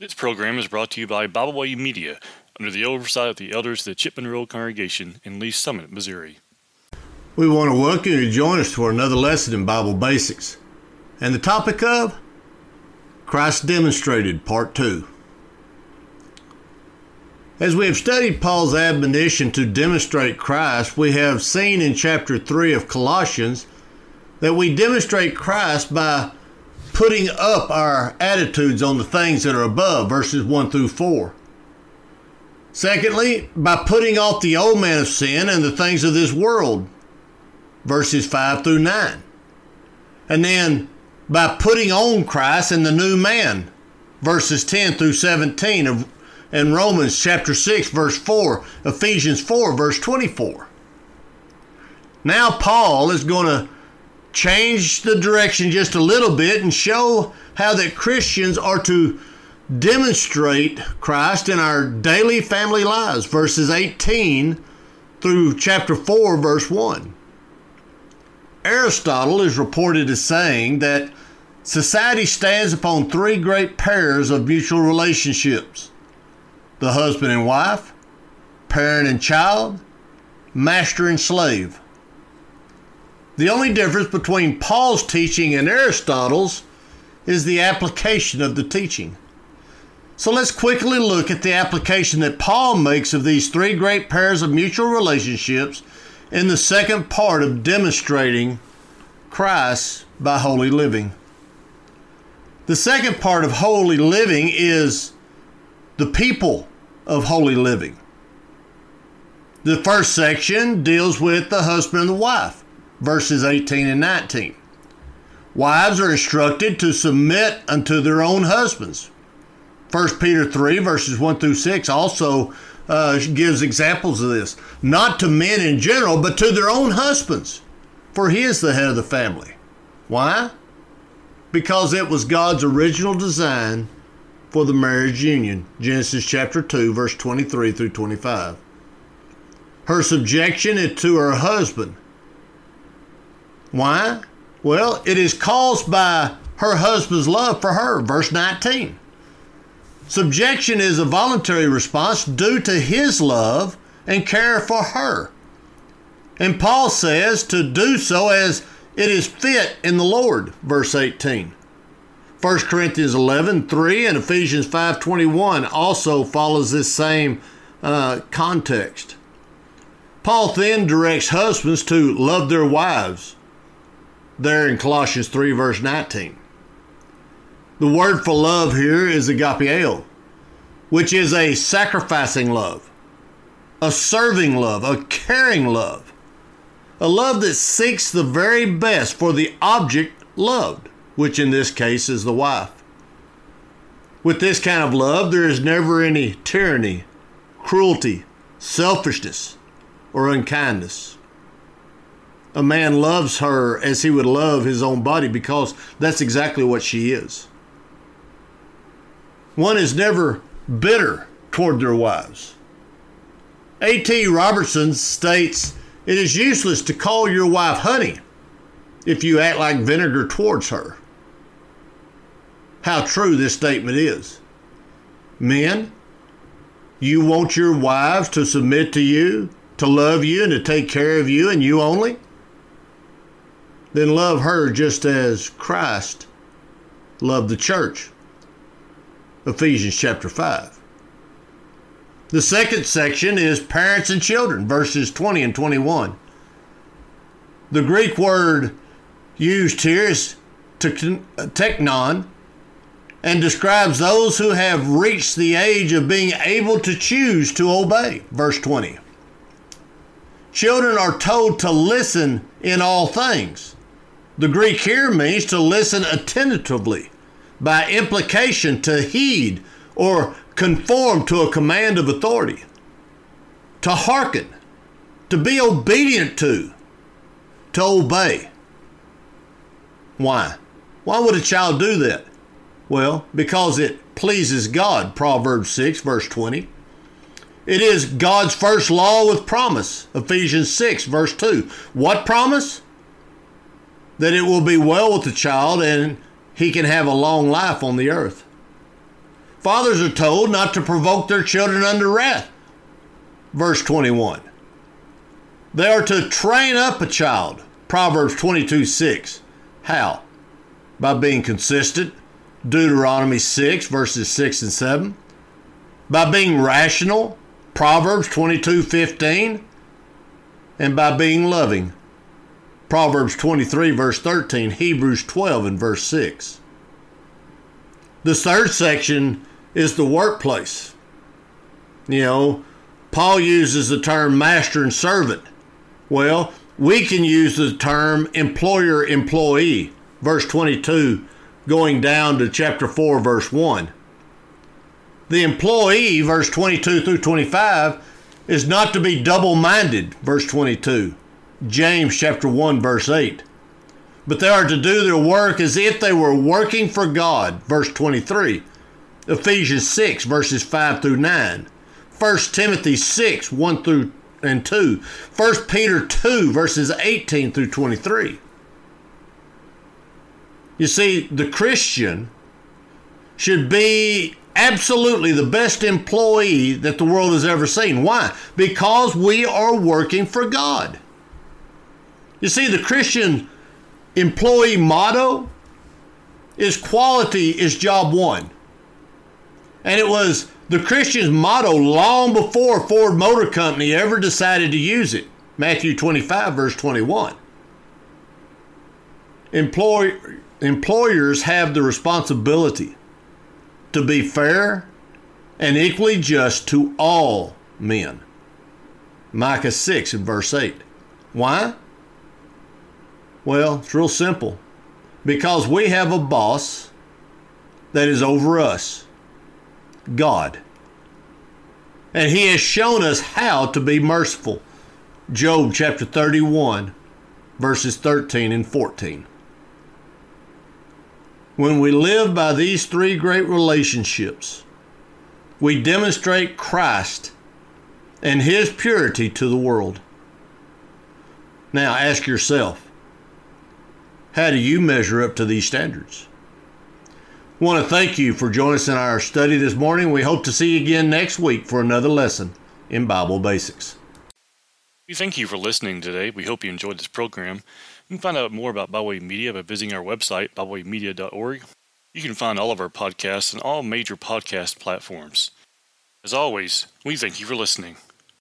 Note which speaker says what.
Speaker 1: This program is brought to you by Bible Way Media under the oversight of the elders of the Chipman Road Congregation in Lee's Summit, Missouri.
Speaker 2: We want to welcome you to join us for another lesson in Bible Basics. And the topic of Christ Demonstrated, Part 2. As we have studied Paul's admonition to demonstrate Christ, we have seen in chapter 3 of Colossians that we demonstrate Christ by putting up our attitudes on the things that are above, verses 1 through 4. Secondly, by putting off the old man of sin and the things of this world, verses 5 through 9. And then by putting on Christ and the new man, verses 10 through 17 of in Romans chapter 6 verse 4, Ephesians 4 verse 24. Now Paul is going to change the direction just a little bit and show how that Christians are to demonstrate Christ in our daily family lives verses 18 through chapter 4 verse 1. Aristotle is reported as saying that society stands upon three great pairs of mutual relationships the husband and wife, parent and child, master and slave. The only difference between Paul's teaching and Aristotle's is the application of the teaching. So let's quickly look at the application that Paul makes of these three great pairs of mutual relationships in the second part of demonstrating Christ by holy living. The second part of holy living is the people of holy living. The first section deals with the husband and the wife, verses 18 and 19. Wives are instructed to submit unto their own husbands. 1 Peter 3, verses 1 through 6 also uh, gives examples of this. Not to men in general, but to their own husbands, for he is the head of the family. Why? Because it was God's original design for the marriage union. Genesis chapter 2, verse 23 through 25. Her subjection is to her husband. Why? Well, it is caused by her husband's love for her. Verse 19. Subjection is a voluntary response due to his love and care for her. And Paul says to do so as it is fit in the Lord, verse 18. 1 Corinthians 11, 3 and Ephesians 5, 21 also follows this same uh, context. Paul then directs husbands to love their wives, there in Colossians 3, verse 19. The word for love here is agapeo, which is a sacrificing love, a serving love, a caring love, a love that seeks the very best for the object loved which in this case is the wife. With this kind of love, there is never any tyranny, cruelty, selfishness, or unkindness. A man loves her as he would love his own body because that's exactly what she is. One is never bitter toward their wives. A.T. Robertson states, It is useless to call your wife honey if you act like vinegar towards her how true this statement is. Men, you want your wives to submit to you, to love you, and to take care of you and you only? Then love her just as Christ loved the church. Ephesians chapter 5. The second section is parents and children, verses 20 and 21. The Greek word used here is teknon, and describes those who have reached the age of being able to choose to obey. Verse 20. Children are told to listen in all things. The Greek here means to listen attentively, by implication, to heed or conform to a command of authority, to hearken, to be obedient to, to obey. Why? Why would a child do that? Well, because it pleases God, Proverbs 6, verse 20. It is God's first law with promise, Ephesians 6, verse 2. What promise? That it will be well with the child and he can have a long life on the earth. Fathers are told not to provoke their children under wrath. Verse 21. They are to train up a child. Proverbs 22 6. How? By being consistent. Deuteronomy 6, verses 6 and 7. By being rational. Proverbs 22 15. And by being loving. Proverbs 23, verse 13. Hebrews 12 and verse 6. The third section is the workplace. You know, Paul uses the term master and servant. Well, we can use the term employer employee, verse 22, going down to chapter 4, verse 1. The employee, verse 22 through 25, is not to be double minded, verse 22. James chapter 1, verse 8. But they are to do their work as if they were working for God, verse 23. Ephesians 6, verses 5 through 9. 1 Timothy 6, 1 through and 2. 1 Peter 2, verses 18 through 23. You see, the Christian should be absolutely the best employee that the world has ever seen. Why? Because we are working for God. You see, the Christian employee motto is quality is job one. And it was the Christian's motto long before Ford Motor Company ever decided to use it. Matthew 25, verse 21. Employ, employers have the responsibility to be fair and equally just to all men. Micah 6 and verse 8. Why? Well, it's real simple. Because we have a boss that is over us. God. And he has shown us how to be merciful. Job chapter 31, verses 13 and 14. When we live by these three great relationships, we demonstrate Christ and his purity to the world. Now ask yourself, how do you measure up to these standards? I want to thank you for joining us in our study this morning. We hope to see you again next week for another lesson in Bible Basics.
Speaker 1: We thank you for listening today. We hope you enjoyed this program. You can find out more about Bible Way Media by visiting our website, biblewaymedia.org. You can find all of our podcasts on all major podcast platforms. As always, we thank you for listening.